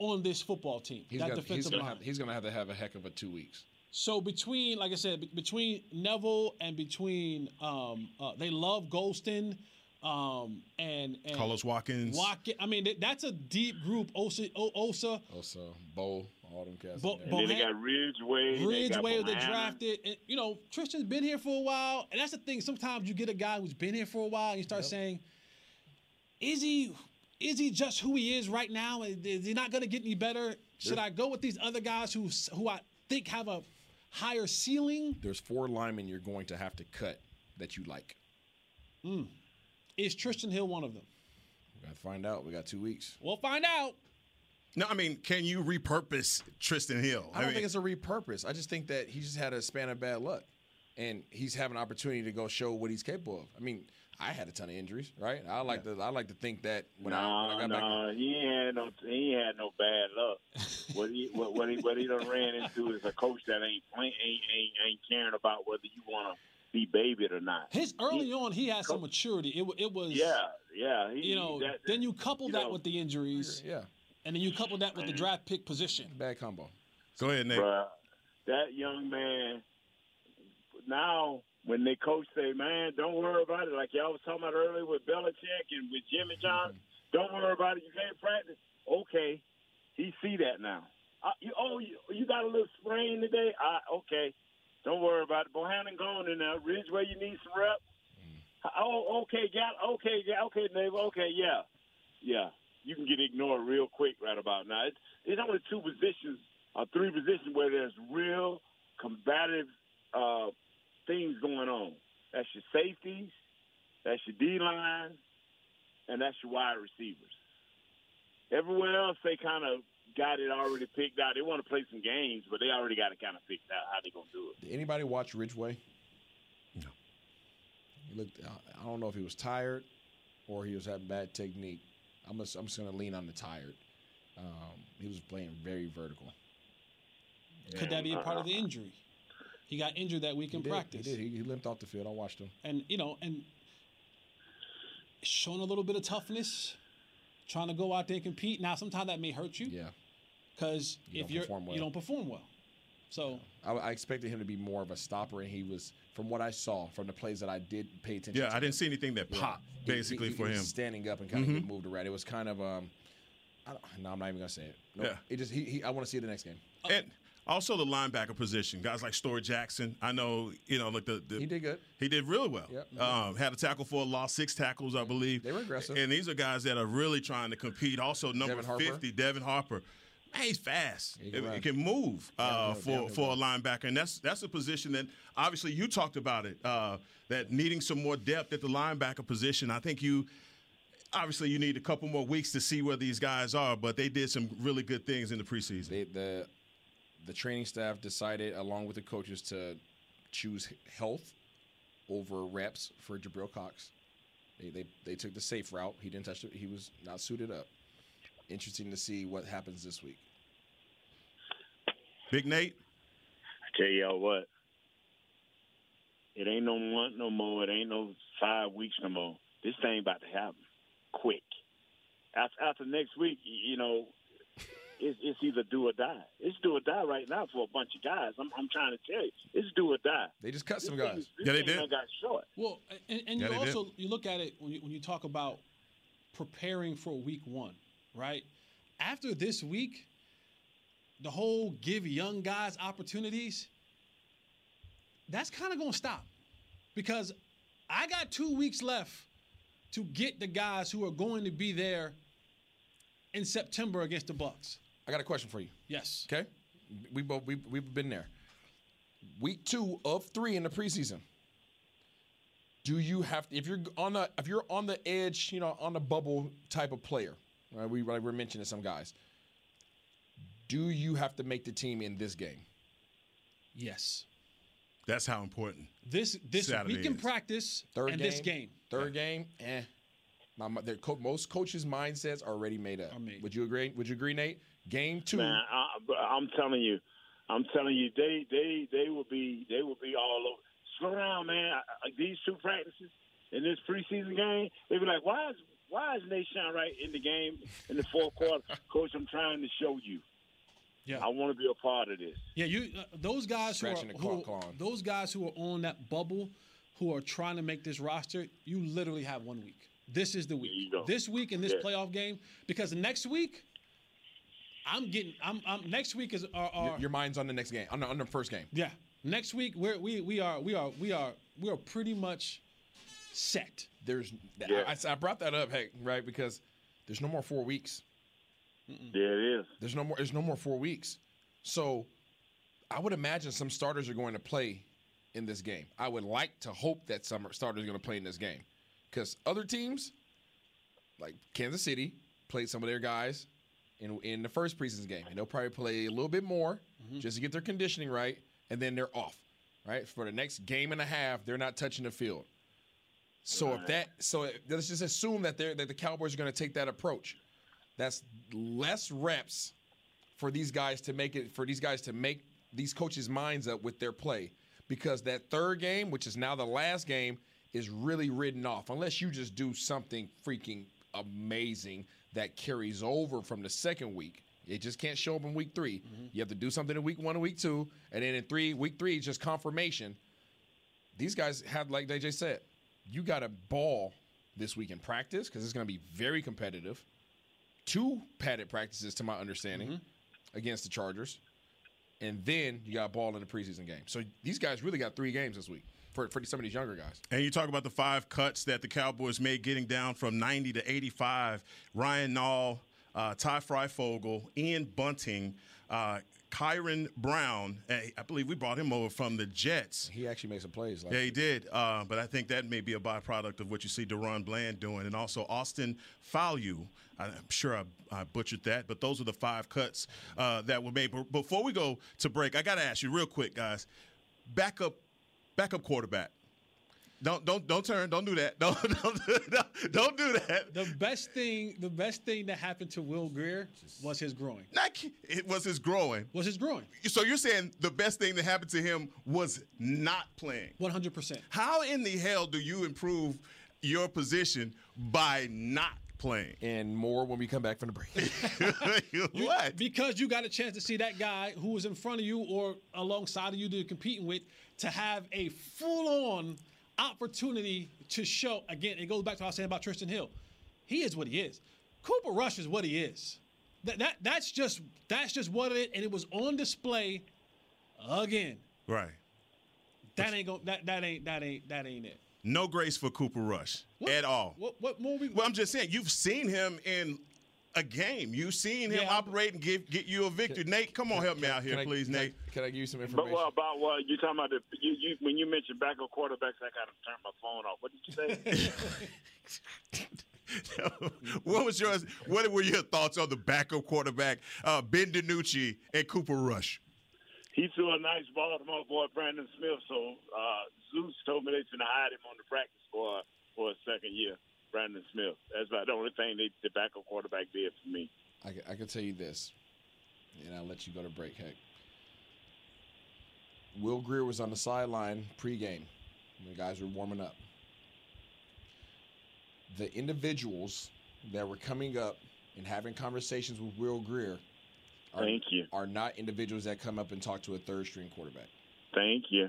on this football team. He's that gonna, he's defensive gonna line. have he's gonna have to have a heck of a two weeks. So between, like I said, be- between Neville and between, um, uh, they love Golston, um, and, and Carlos Watkins. Watkins. I mean, th- that's a deep group. Osa, o- Osa, Also, Bo, all them cats. Bo- in there. They got Ridgeway. Ridgeway that Bohanna. drafted. And, you know, Trysten's been here for a while, and that's the thing. Sometimes you get a guy who's been here for a while, and you start saying, "Is he? Is he just who he is right now? Is he not going to get any better? Should I go with these other guys who who I think have a higher ceiling? There's four linemen you're going to have to cut that you like. Mm. Is Trysten Hill one of them? We got to find out. We got two weeks. We'll find out. No, I mean, can you repurpose Trysten Hill? I don't mean, think it's a repurpose. I just think that he just had a span of bad luck, and he's having an opportunity to go show what he's capable of. I mean, I had a ton of injuries, right? I like to I like to think that when I when I No, got back. no, he ain't had no he had no bad luck. what he what, what he what he done ran into is a coach that ain't playing ain't, ain't ain't caring about whether you want to be babied or not. His early on, he had some maturity. It, it was Yeah, yeah. He, you know. that, then you couple you that know, with the injuries, yeah, and then you couple that with the draft pick position. Bad combo. Go ahead, Nate. Bruh, that young man. Now, when they coach say, "Man, don't worry about it," like y'all was talking about earlier with Belichick and with Jimmy Johnson, don't worry about it. You can't practice. Okay, he see that now. Uh, you, oh, you, you got a little sprain today. Uh, okay, don't worry about it. Bohanna going in there. where you need some rep. Oh, okay, got okay, yeah, okay, neighbor, okay, yeah, yeah. You can get ignored real quick right about now. It's, it's only two positions or three positions where there's real combative uh, things going on. That's your safeties, that's your D line, and that's your wide receivers. Everywhere else, they kind of got it already picked out. They want to play some games, but they already got it kind of figured out how they're gonna do it. Did anybody watch Ridgeway? No. He looked. I don't know if he was tired or he was having bad technique. I'm just, I'm just going to lean on the tired. Um, he was playing very vertical. Could that be a part of the injury? He got injured that week He in did, practice. He did. He, he limped off the field. I watched him. and you know, and showing a little bit of toughness, trying to go out there and compete. Now, sometimes that may hurt you. Yeah. Because You if you're well. you don't perform well, so I, I expected him to be more of a stopper, and he was, from what I saw from the plays that I did pay attention. Yeah, to, I didn't see anything that popped He- basically he- he for was him. standing up and kind of Mhm. get moved around. It was kind of um, I don't, no, I'm not even gonna say it. No, Yeah. it just he, he I want to see the next game. And also the linebacker position, guys like Storey Jackson. I know, you know, like the, the He did good. He did really well. Yep. Um, had a tackle for a loss, six tackles, I believe. They were aggressive. And these are guys that are really trying to compete. Also, number Devin 50, Devin Harper. Man, he's fast. He can can, move uh, for for a linebacker, and that's that's a position that obviously you talked about it. Uh, that needing some more depth at the linebacker position. I think you obviously you need a couple more weeks to see where these guys are, but they did some really good things in the preseason. They, the the training staff decided, along with the coaches, to choose health over reps for Jabril Cox. They, they they took the safe route. He didn't touch it. He was not suited up. Interesting to see what happens this week. Big Nate. I tell y'all what, it ain't no month no more. It ain't no five weeks no more. This thing about to happen quick. After, after next week, you know, it's, it's either do or die. It's do or die right now for a bunch of guys. I'm, I'm trying to tell you, it's do or die. They just cut some guys. thing- this Yeah, they thing did. done Got short. well, and, and Yeah, you they did. also you look at it when you, when you talk about preparing for week one, right? After this week, the whole give young guys opportunities. That's kind of going to stop because I got two weeks left to get the guys who are going to be there in September against the Bucs. I got a question for you. Yes. Okay, we both we we've been there. Week two of three in the preseason. Do you have to, if you're on the if you're on the edge, you know, on the bubble type of player? Right, we like we're mentioning some guys. Do you have to make the team in this game? Yes. That's how important. This this Saturday week in is. practice Third and game, this game. Third game, eh. My, my, their co- most coaches' mindsets are already made up. Would you agree? Would you agree, Nate? Game two. Man, I, I'm telling you, I'm telling you, they they they will be they will be all over. Slow down, man. I, I, these two practices in this preseason game, they be like, why is Why is Nahshon Wright in the game in the fourth quarter? Coach, I'm trying to show you. Yeah. I want to be a part of this. Yeah, you uh, those guys who are, Scratching the who, clock those guys who are on that bubble, who are trying to make this roster. You literally have one week. This is the week. This week in this Yeah. playoff game, because next week, I'm getting. I'm. I'm next week is our. our Your, your mind's on the next game, on the, on the first game. yeah. Next week, we're, we we are we are we are we are pretty much set. There's, Yeah. I, I brought that up, heck, right? Because there's no more four weeks. Yeah, it is. There's no more. There's no more four weeks. So, I would imagine some starters are going to play in this game. I would like to hope that some starters are going to play in this game, because other teams, like Kansas City, played some of their guys in in the first preseason game, and they'll probably play a little bit more mm-hmm. just to get their conditioning right, and then they're off. Right for the next game and a half, they're not touching the field. So if that, so let's just assume that they're that the Cowboys are going to take that approach. That's less reps for these guys to make it for these guys to make these coaches' minds up with their play because that third game, which is now the last game, is really ridden off unless you just do something freaking amazing that carries over from the second week. It just can't show up in week 3 mm-hmm. You have to do something in week one and week two, and then in three, week three, it's just confirmation. These guys have, like DJ said, you got a ball this week in practice because it's going to be very competitive. Two padded practices, to my understanding, mm-hmm. against the Chargers, and then you got a ball in the preseason game. So these guys really got three games this week for, for some of these younger guys. And you talk about the five cuts that the Cowboys made getting down from 90 to 85. Ryan Nall, uh, Ty Fryfogle, Ian Bunting, uh, Kyron Brown. I believe we brought him over from the Jets. He actually made some plays. Like Yeah, he did. Uh, but I think that may be a byproduct of what you see DaRon Bland doing. And also Austin Falu. I'm sure I, I butchered that, but those are the five cuts uh, that were made. But before we go to break, I got to ask you real quick, guys. Backup, backup quarterback. Don't don't don't turn. Don't do that. Don't don't, don't, don't do that. The best thing, the best thing that happened to Will Grier was his growing. Not, it was his growing. Was his growing? So you're saying the best thing that happened to him was not playing? One hundred percent. How in the hell do you improve your position by not playing? And more when we come back from the break. You- Because you got a chance to see that guy who was in front of you or alongside of you that you're competing with to have a full on opportunity to show. Again, it goes back to what I was saying about Trysten Hill. He is what he is. Cooper Rush is what he is. That, that that's just that's just what it is, and it was on display again. Right. That ain't go that that ain't that ain't that ain't it. No grace for Cooper Rush at all. What what more we? Well, I'm just saying you've seen him in a game. You've seen him Yeah. operate and give get you a victory. Nate, come on, help me out here, I- please, can I- Nate. Can I give you some But information? what about what you talking about? The, you, you when you mentioned backup quarterbacks, I got to turn my phone off. What did you say? what was yours? What were your thoughts on the backup quarterback, uh, Ben DiNucci and Cooper Rush? he threw a nice ball to my boy Brandon Smith. So uh, Zeus told me they're going to hide him on the practice squad for a second year. Brandon Smith. That's about the only thing they, the backup quarterback did for me. I, can- I can tell you this, and I'll let you go to break. Heck, Will Grier was on the sideline pregame when the guys were warming up. The individuals that were coming up and having conversations with Will Grier are, Thank you. are not individuals that come up and talk to a third string quarterback. Thank you.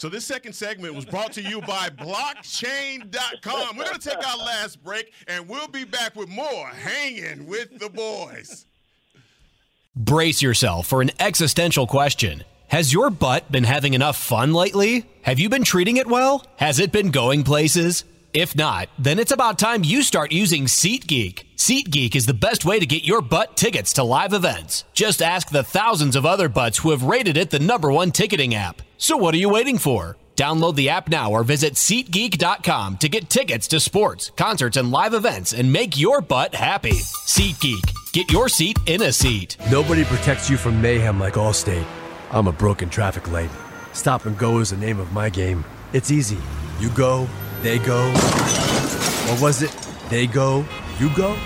So this second segment was brought to you by blockchain.com. We're going to take our last break and we'll be back with more hanging with the boys. Brace yourself for an existential question. Has your butt been having enough fun lately? Have you been treating it well? Has it been going places? If not, then it's about time you start using SeatGeek. SeatGeek is the best way to get your butt tickets to live events. Just ask the thousands of other butts who have rated it the number one ticketing app. So what are you waiting for? Download the app now or visit SeatGeek.com to get tickets to sports, concerts, and live events and make your butt happy. SeatGeek. Get your seat in a seat. Nobody protects you from mayhem like Allstate. I'm a broken traffic light. Stop and go is the name of my game. It's easy. You go, they go. Or was it they go, you go?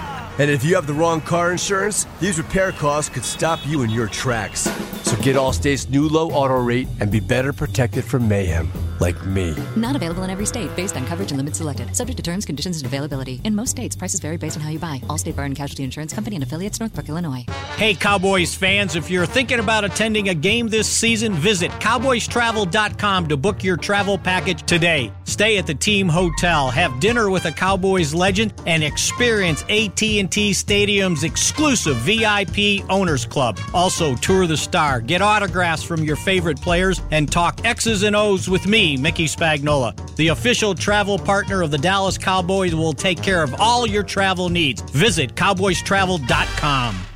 and if you have the wrong car insurance, these repair costs could stop you in your tracks. So get Allstate's new low auto rate and be better protected from mayhem. like me. Not available in every state based on coverage and limits selected. Subject to terms, conditions, and availability. In most states, prices vary based on how you buy. Allstate Bar and Casualty Insurance Company and affiliates, Northbrook, Illinois. Hey, Cowboys fans, if you're thinking about attending a game this season, visit cowboystravel.com to book your travel package today. Stay at the team hotel, have dinner with a Cowboys legend, and experience AT&T Stadium's exclusive VIP Owners Club. Also, tour the star, get autographs from your favorite players, and talk X's and O's with me, Mickey Spagnola. The official travel partner of the Dallas Cowboys will take care of all your travel needs. Visit cowboystravel.com.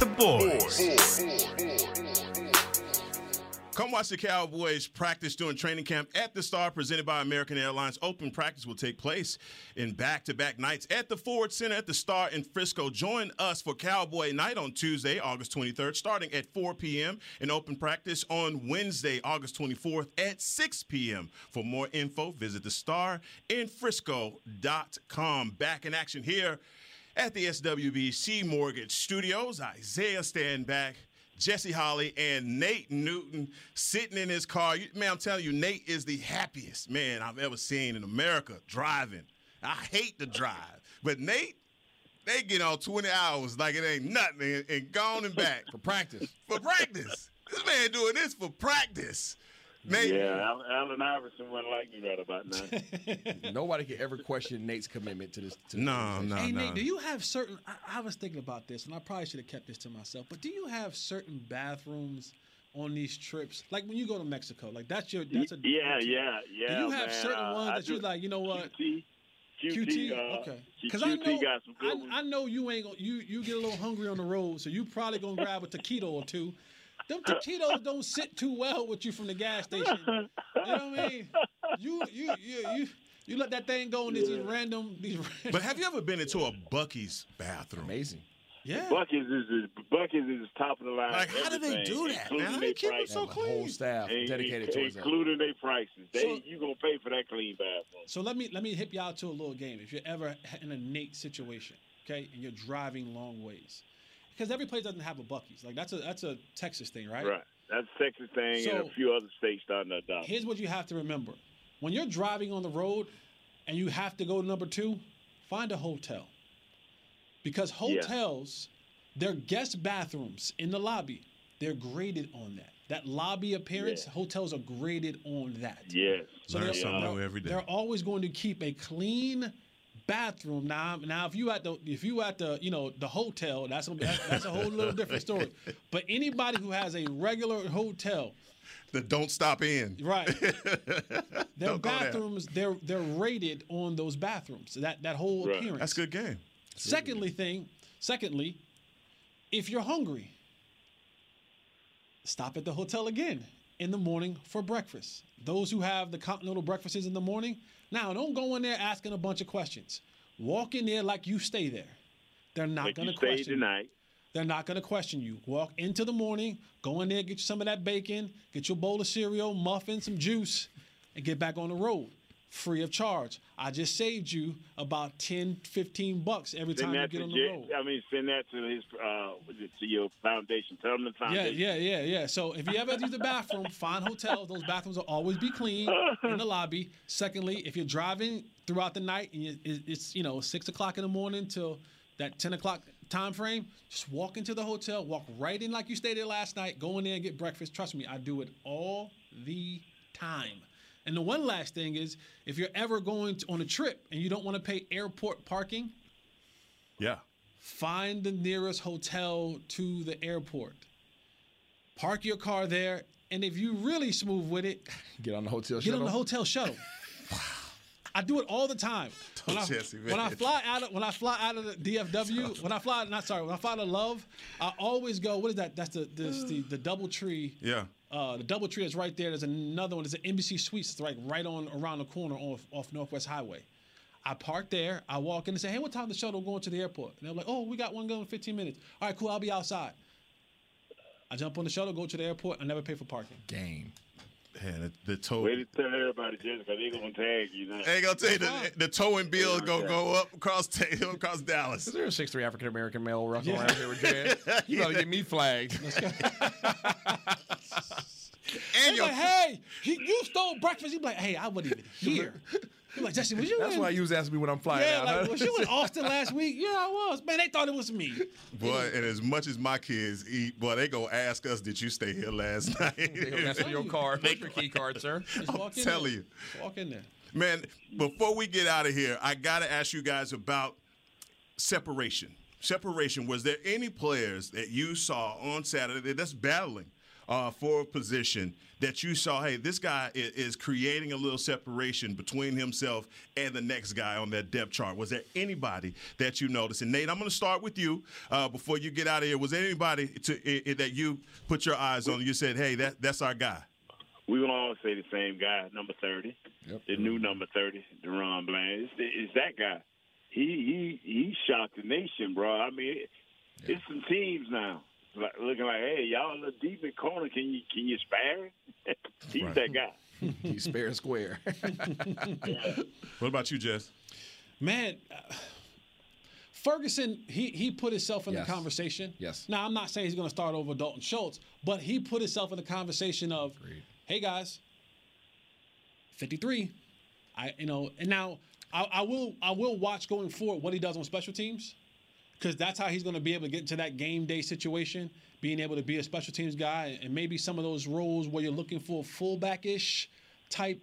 The boys. Come watch the Cowboys practice during training camp at the Star, presented by American Airlines. Open practice will take place in back-to-back nights at the Ford Center at the Star in Frisco. Join us for Cowboy Night on Tuesday, August 23rd, starting at 4 p.m. and open practice on Wednesday, August 24th at 6 p.m. For more info, visit the Star in Frisco.com. Back in action here at the SWBC Mortgage Studios. Isaiah Stanback. Jesse Holley and Nate Newton sitting in his car. Man, I'm telling you, Nate is the happiest man I've ever seen in America driving. I hate to drive, but Nate, they get on 20 hours like it ain't nothing and, and gone and back for practice. For practice. this man doing this for practice. Nate, Yeah, Al- Allen Iverson wasn't like me right about now. Nobody can ever question Nate's commitment to this. To No, this no, Hey Nate, do you have certain? I, I was thinking about this, and I probably should have kept this to myself. But do you have certain bathrooms on these trips? Like when you go to Mexico, like that's your that's a yeah, yeah, yeah. Do you have man. certain Uh, ones I that you do- like? You know what? QT, QT, uh, okay. Because I know got some good I, ones. I know you ain't gonna you you get a little hungry on the road, so you probably gonna grab a taquito or two. Them taquitos don't sit too well with you from the gas station. You know what I mean? You you you you, you let that thing go in these random these. Random, but have you ever been into a Buc-ee's bathroom? Amazing. Yeah. Buc-ee's is, is Buc-ee's is top of the line. Like, how do they do that, man? How their they keep it so Have a whole staff In- dedicated in- towards that. including their prices. They So- you gonna pay for that clean bathroom. So let me let me hip y'all to a little game. If you're ever in a Nate situation, okay, and you're driving long ways, because every place doesn't have a Buc-ee's. Like that's a that's a Texas thing, right? Right. That's a Texas thing, and a few other states starting to adopt. Here's what you have to remember: when you're driving on the road and you have to go to number two, find a hotel. Because Yeah. hotels, their guest bathrooms in the lobby, they're graded on that. That lobby appearance, hotels are graded on that. Yes. Learn they're- something they're- new every day. They're always going to keep a clean bathroom. Now, now if you at the if you at the you know the hotel, that's a, that's, that's a whole little different story. But anybody who has a regular hotel, The don't stop in. right? Their Don't bathrooms, they're they're rated on those bathrooms. That that whole Right. appearance. That's good game. Secondly, thing. Secondly, if you're hungry, stop at the hotel again in the morning for breakfast. Those who have the continental breakfasts in the morning, now don't go in there asking a bunch of questions. Walk in there like you stay there. They're not Like going to question you. tonight. They're not going to question you. Walk into the morning, go in there, get you some of that bacon, get your bowl of cereal, muffin, some juice, and get back on the road free of charge. I just saved you about 10, 15 bucks every Send time you get on the J- road. I mean, send that to his uh, what is it, to your foundation. Tell them the time. Yeah, yeah, yeah, yeah. So if you ever use the bathroom, find hotels. Those bathrooms will always be clean in the lobby. Secondly, if you're driving throughout the night and it's you know six o'clock in the morning till that ten o'clock time frame, just walk into the hotel, walk right in like you stayed there last night, go in there and get breakfast. Trust me, I do it all the time. And the one last thing is, if you're ever going to, on a trip and you don't want to pay airport parking, Yeah. find the nearest hotel to the airport. Park your car there, and if you really smooth with it, Get on the hotel get shuttle. on the hotel shuttle. I do it all the time. When I, Jesse, when I fly out of when I fly out of the DFW, when I fly not sorry, when I fly to Love, I always go. What is that? That's the this, the the DoubleTree. Yeah. Uh, the DoubleTree is right there. There's another one. There's an Embassy Suites. It's like right on around the corner off off Northwest Highway. I park there. I walk in and say, "Hey, what time the shuttle going to the airport?" And they're like, "Oh, we got one going in 15 minutes." All right, cool. I'll be outside. I jump on the shuttle, go to the airport. I never pay for parking. Game. Man, the, the toe. Way to tell everybody, Jessica, they gonna tag you now. Ain't gonna tell you the, the towing bill is gonna go up across ta- across Dallas. Is there a six three African American male walking Yeah. around here with dread? You gotta get me flagged. And like, hey, he, you stole breakfast. He'd like, hey, I wasn't even here. He's like, Jesse, was you That's in? why you was asking me when I'm flying yeah, out. like, huh? was you in Austin last week? Yeah, I was. Man, they thought it was me. Boy, and as much as my kids eat, boy, they gonna ask us, "Did you stay here last night?" They gonna ask for your card. Make your key card, sir? Just walk in telling you. Walk in there. Man, before we get out of here, I got to ask you guys about separation. Separation. Was there any players that you saw on Saturday that's battling uh, for a position that you saw, hey, this guy is, is creating a little separation between himself and the next guy on that depth chart? Was there anybody that you noticed? And Nate, I'm going to start with you uh, before you get out of here. Was there anybody to, i- i- that you put your eyes on? You said, hey, that, that's our guy. We will all say the same guy, number thirty, the new number thirty, DaRon Bland. It's, it's that guy. He he he shocked the nation, bro. I mean, it, it's some teams now like, looking like, hey, y'all look deep in corner. Can you can you spare? him? He's Right. that guy. He's spare and square. What about you, Jess? Man, uh, Ferguson, he he put himself in Yes. the conversation. Yes. Now, I'm not saying he's going to start over Dalton Schultz, but he put himself in the conversation of, hey guys, 53. I you know, and now I, I will I will watch going forward what he does on special teams. Because that's how he's going to be able to get into that game day situation, being able to be a special teams guy, and maybe some of those roles where you're looking for a fullback-ish type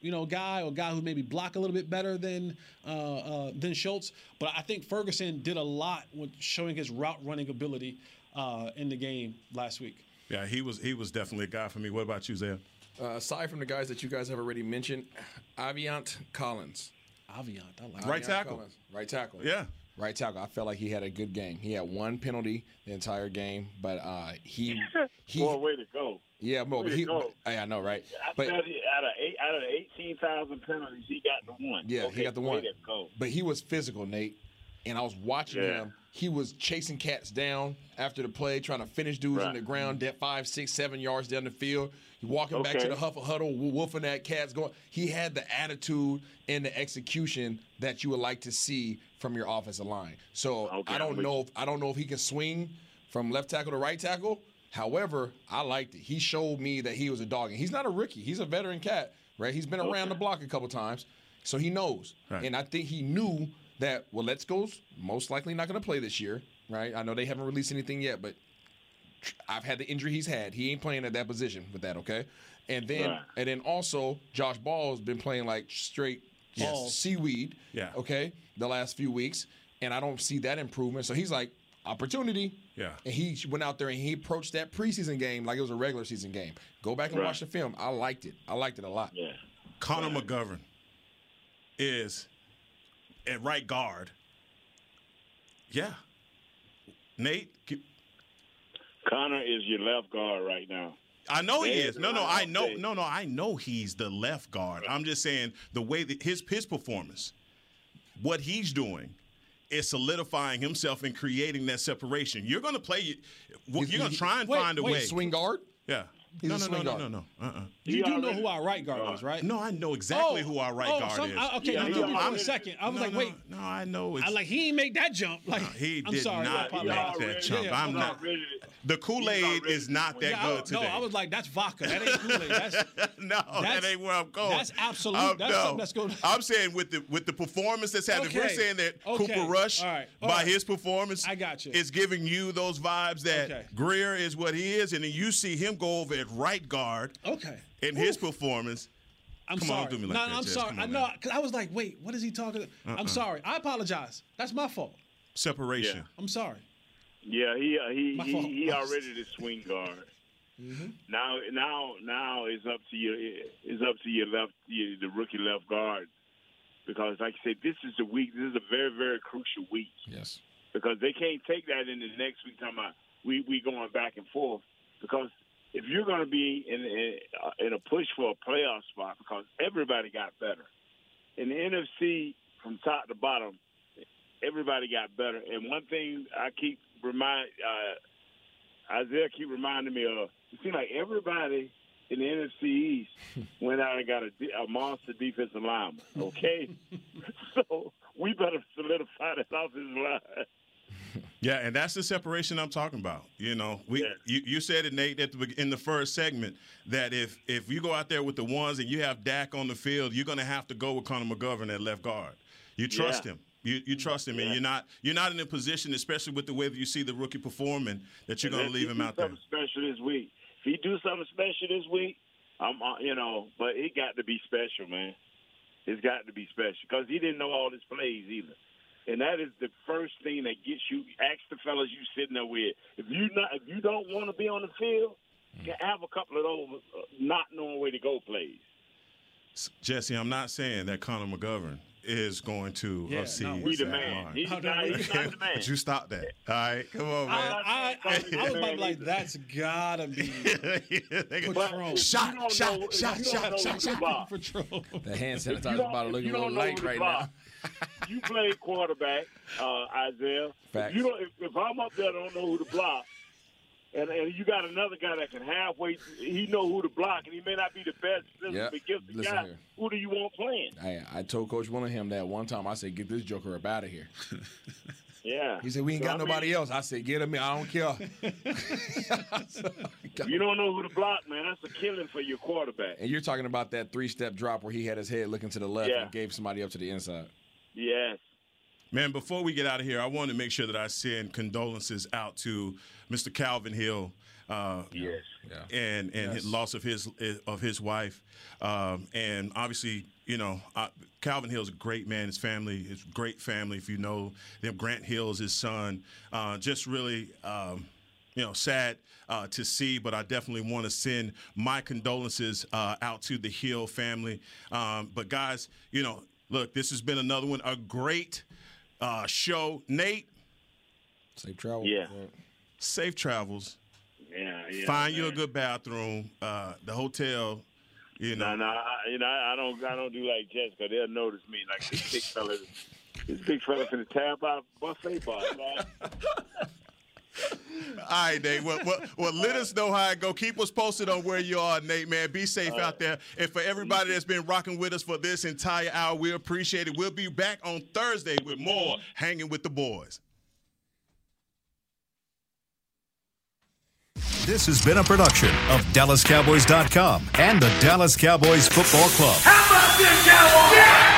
you know, guy or guy who maybe block a little bit better than uh, uh, than Schultz. But I think Ferguson did a lot with showing his route running ability uh, in the game last week. Yeah, he was he was definitely a guy for me. What about you, Zay? Uh, aside from the guys that you guys have already mentioned, Aviante Collins. Aviante, I like Right tackle. Collins. Right tackle. Yeah. Right tackle. I felt like he had a good game. He had one penalty the entire game, but uh, he he Boy, way to go. yeah, but Way he go. I, I know, right? I But out of eight, out of the eighteen thousand penalties, he got the one. Yeah, okay, he got the one. But he was physical, Nate. And I was watching Yeah. him. He was chasing cats down after the play, trying to finish dudes in Right. the ground, that five, six, seven yards down the field. He walking back to the huffle huddle, wo- wolfing at cats. Going. He had the attitude and the execution that you would like to see from your offensive line. So Okay, I don't with know. If, I don't know if he can swing from left tackle to right tackle. However, I liked it. He showed me that he was a dog, and he's not a rookie. He's a veteran cat, right? He's been around the block a couple times, so he knows. Right. And I think he knew that. Well, Let's Go's most likely not going to play this year, right? I know they haven't released anything yet, but I've had the injury he's had. He ain't playing at that position with that, okay? And then Right. and then also Josh Ball has been playing like straight Yes. seaweed. Yeah. Okay. The last few weeks. And I don't see that improvement. So he's like, opportunity. Yeah. And he went out there and he approached that preseason game like it was a regular season game. Go back and Right. watch the film. I liked it. I liked it a lot. Yeah. Connor McGovern is at right guard. Yeah. Nate, keep- Connor is your left guard right now. I know he is. No, no, I I know. No, no, I know he's the left guard. I'm just saying the way that his his performance, what he's doing, is solidifying himself and creating that separation. You're going to play. You're going to try and wait, find a Wait, way. swing guard? Yeah. He's no, a no, swing no, guard. no, no, no, uh-uh. You He do know who our right guard is, right? No, I know exactly Oh, who our right oh, guard some- is. I- okay, Yeah, now he give me for a second. I was No, like, wait. No, I know. It's, I like he ain't make that jump. Like he I'm did sorry, not apologize. make that jump. Yeah, I'm I'm not. The Kool Aid is not that Yeah, I- good today. No, I was like, that's vodka. That ain't Kool Aid. That's no, that ain't where I'm going. That's absolute. Um, that's no. something that's going. I'm saying with the with the performance that's happening. If we're saying that Okay. Cooper Rush, All right. All by right. his performance, I got you. is giving you those vibes that Okay. Grier is what he is, and then you see him go over at right guard Okay. in his performance. I'm Come sorry. on, like no, that, I'm Jess. sorry. I know because I was like, wait, what is he talking? Uh-uh. I'm sorry. I apologize. That's my fault. Separation. I'm sorry. Yeah, he uh, he he, he already the swing guard. Now now now it's up to you. It's up to your left, your, the rookie left guard, because like I said, this is the week. This is a very very crucial week Yes. because they can't take that in the next week. Talking about we we going back and forth because if you're going to be in in, uh, in a push for a playoff spot, because everybody got better in the NFC from top to bottom, everybody got better. And one thing I keep remind uh, Isaiah keep reminding me of, it seems like everybody in the NFC East went out and got a, de- a monster defensive lineman. Okay, so we better solidify that offensive line. Yeah, and that's the separation I'm talking about. You know, we you, you said it, Nate, at the, in the first segment that if if you go out there with the ones and you have Dak on the field, you're going to have to go with Connor McGovern at left guard. You trust Yeah. him. You, you trust him, and you're not you're not in a position, especially with the way that you see the rookie performing, that you're going to leave him out there. Something special this week. If he do something special this week, I'm uh, you know, but it got to be special, man. It's got to be special because he didn't know all his plays either. And that is the first thing that gets you. Ask the fellas you sitting there with. If you not, if you don't want to be on the field, you have a couple of those uh, not knowing where to go plays. Jesse, I'm not saying that Connor McGovern is going to Yeah, exceed no, he's the that man. line. He's not- he's not the man. But you stop that. All right, come on, man. I, I, I, I was about to be like, that's gotta be Patron. Shot, you don't shot, shot, shot, shot, shot. Bob. Patron. The hand You sanitizer don't- bottle looking you a little don't light right now. You play quarterback, uh, Isaiah. Facts. If you don't, if, if I'm up there, I don't know who to block. And, and you got another guy that can halfway. He know who to block, and he may not be the best. Yep. But the Listen guy here. who do you want playing? I, I told Coach Willingham that one time. I said, "Get this joker up out of here." Yeah. He said, "We ain't So, got I mean, nobody else." I said, "Get him in. I don't care." You don't know who to block, man. That's a killing for your quarterback. and you're talking about that three-step drop where he had his head looking to the left Yeah. and gave somebody up to the inside. Yes. Man, before we get out of here, I want to make sure that I send condolences out to Mr. Calvin Hill. Uh, yes. And and his loss of his of his wife, um, and obviously, you know, uh, Calvin Hill's a great man. His family is a great family. If you know them, Grant Hill's his son. Uh, just really. Um, you know, sad uh, to see, but I definitely want to send my condolences uh, out to the Hill family. Um, but guys, you know, look, this has been another one, a great uh, show. Nate, safe travel. Yeah. Safe travels. Yeah. yeah Find you a good bathroom. Uh, the hotel, you know. No, no, I, you know, I I don't, I don't do like Jessica. They'll notice me like this big fella. This big fella finna tab out of buffet bar. Man. All right, Nate. Well, well, well, let us know how it go. Keep us posted on where you are, Nate. Man, be safe out there. And for everybody that's been rocking with us for this entire hour, we appreciate it. We'll be back on Thursday with more hanging with the boys. This has been a production of DallasCowboys.com and the Dallas Cowboys Football Club. How about this, Cowboys?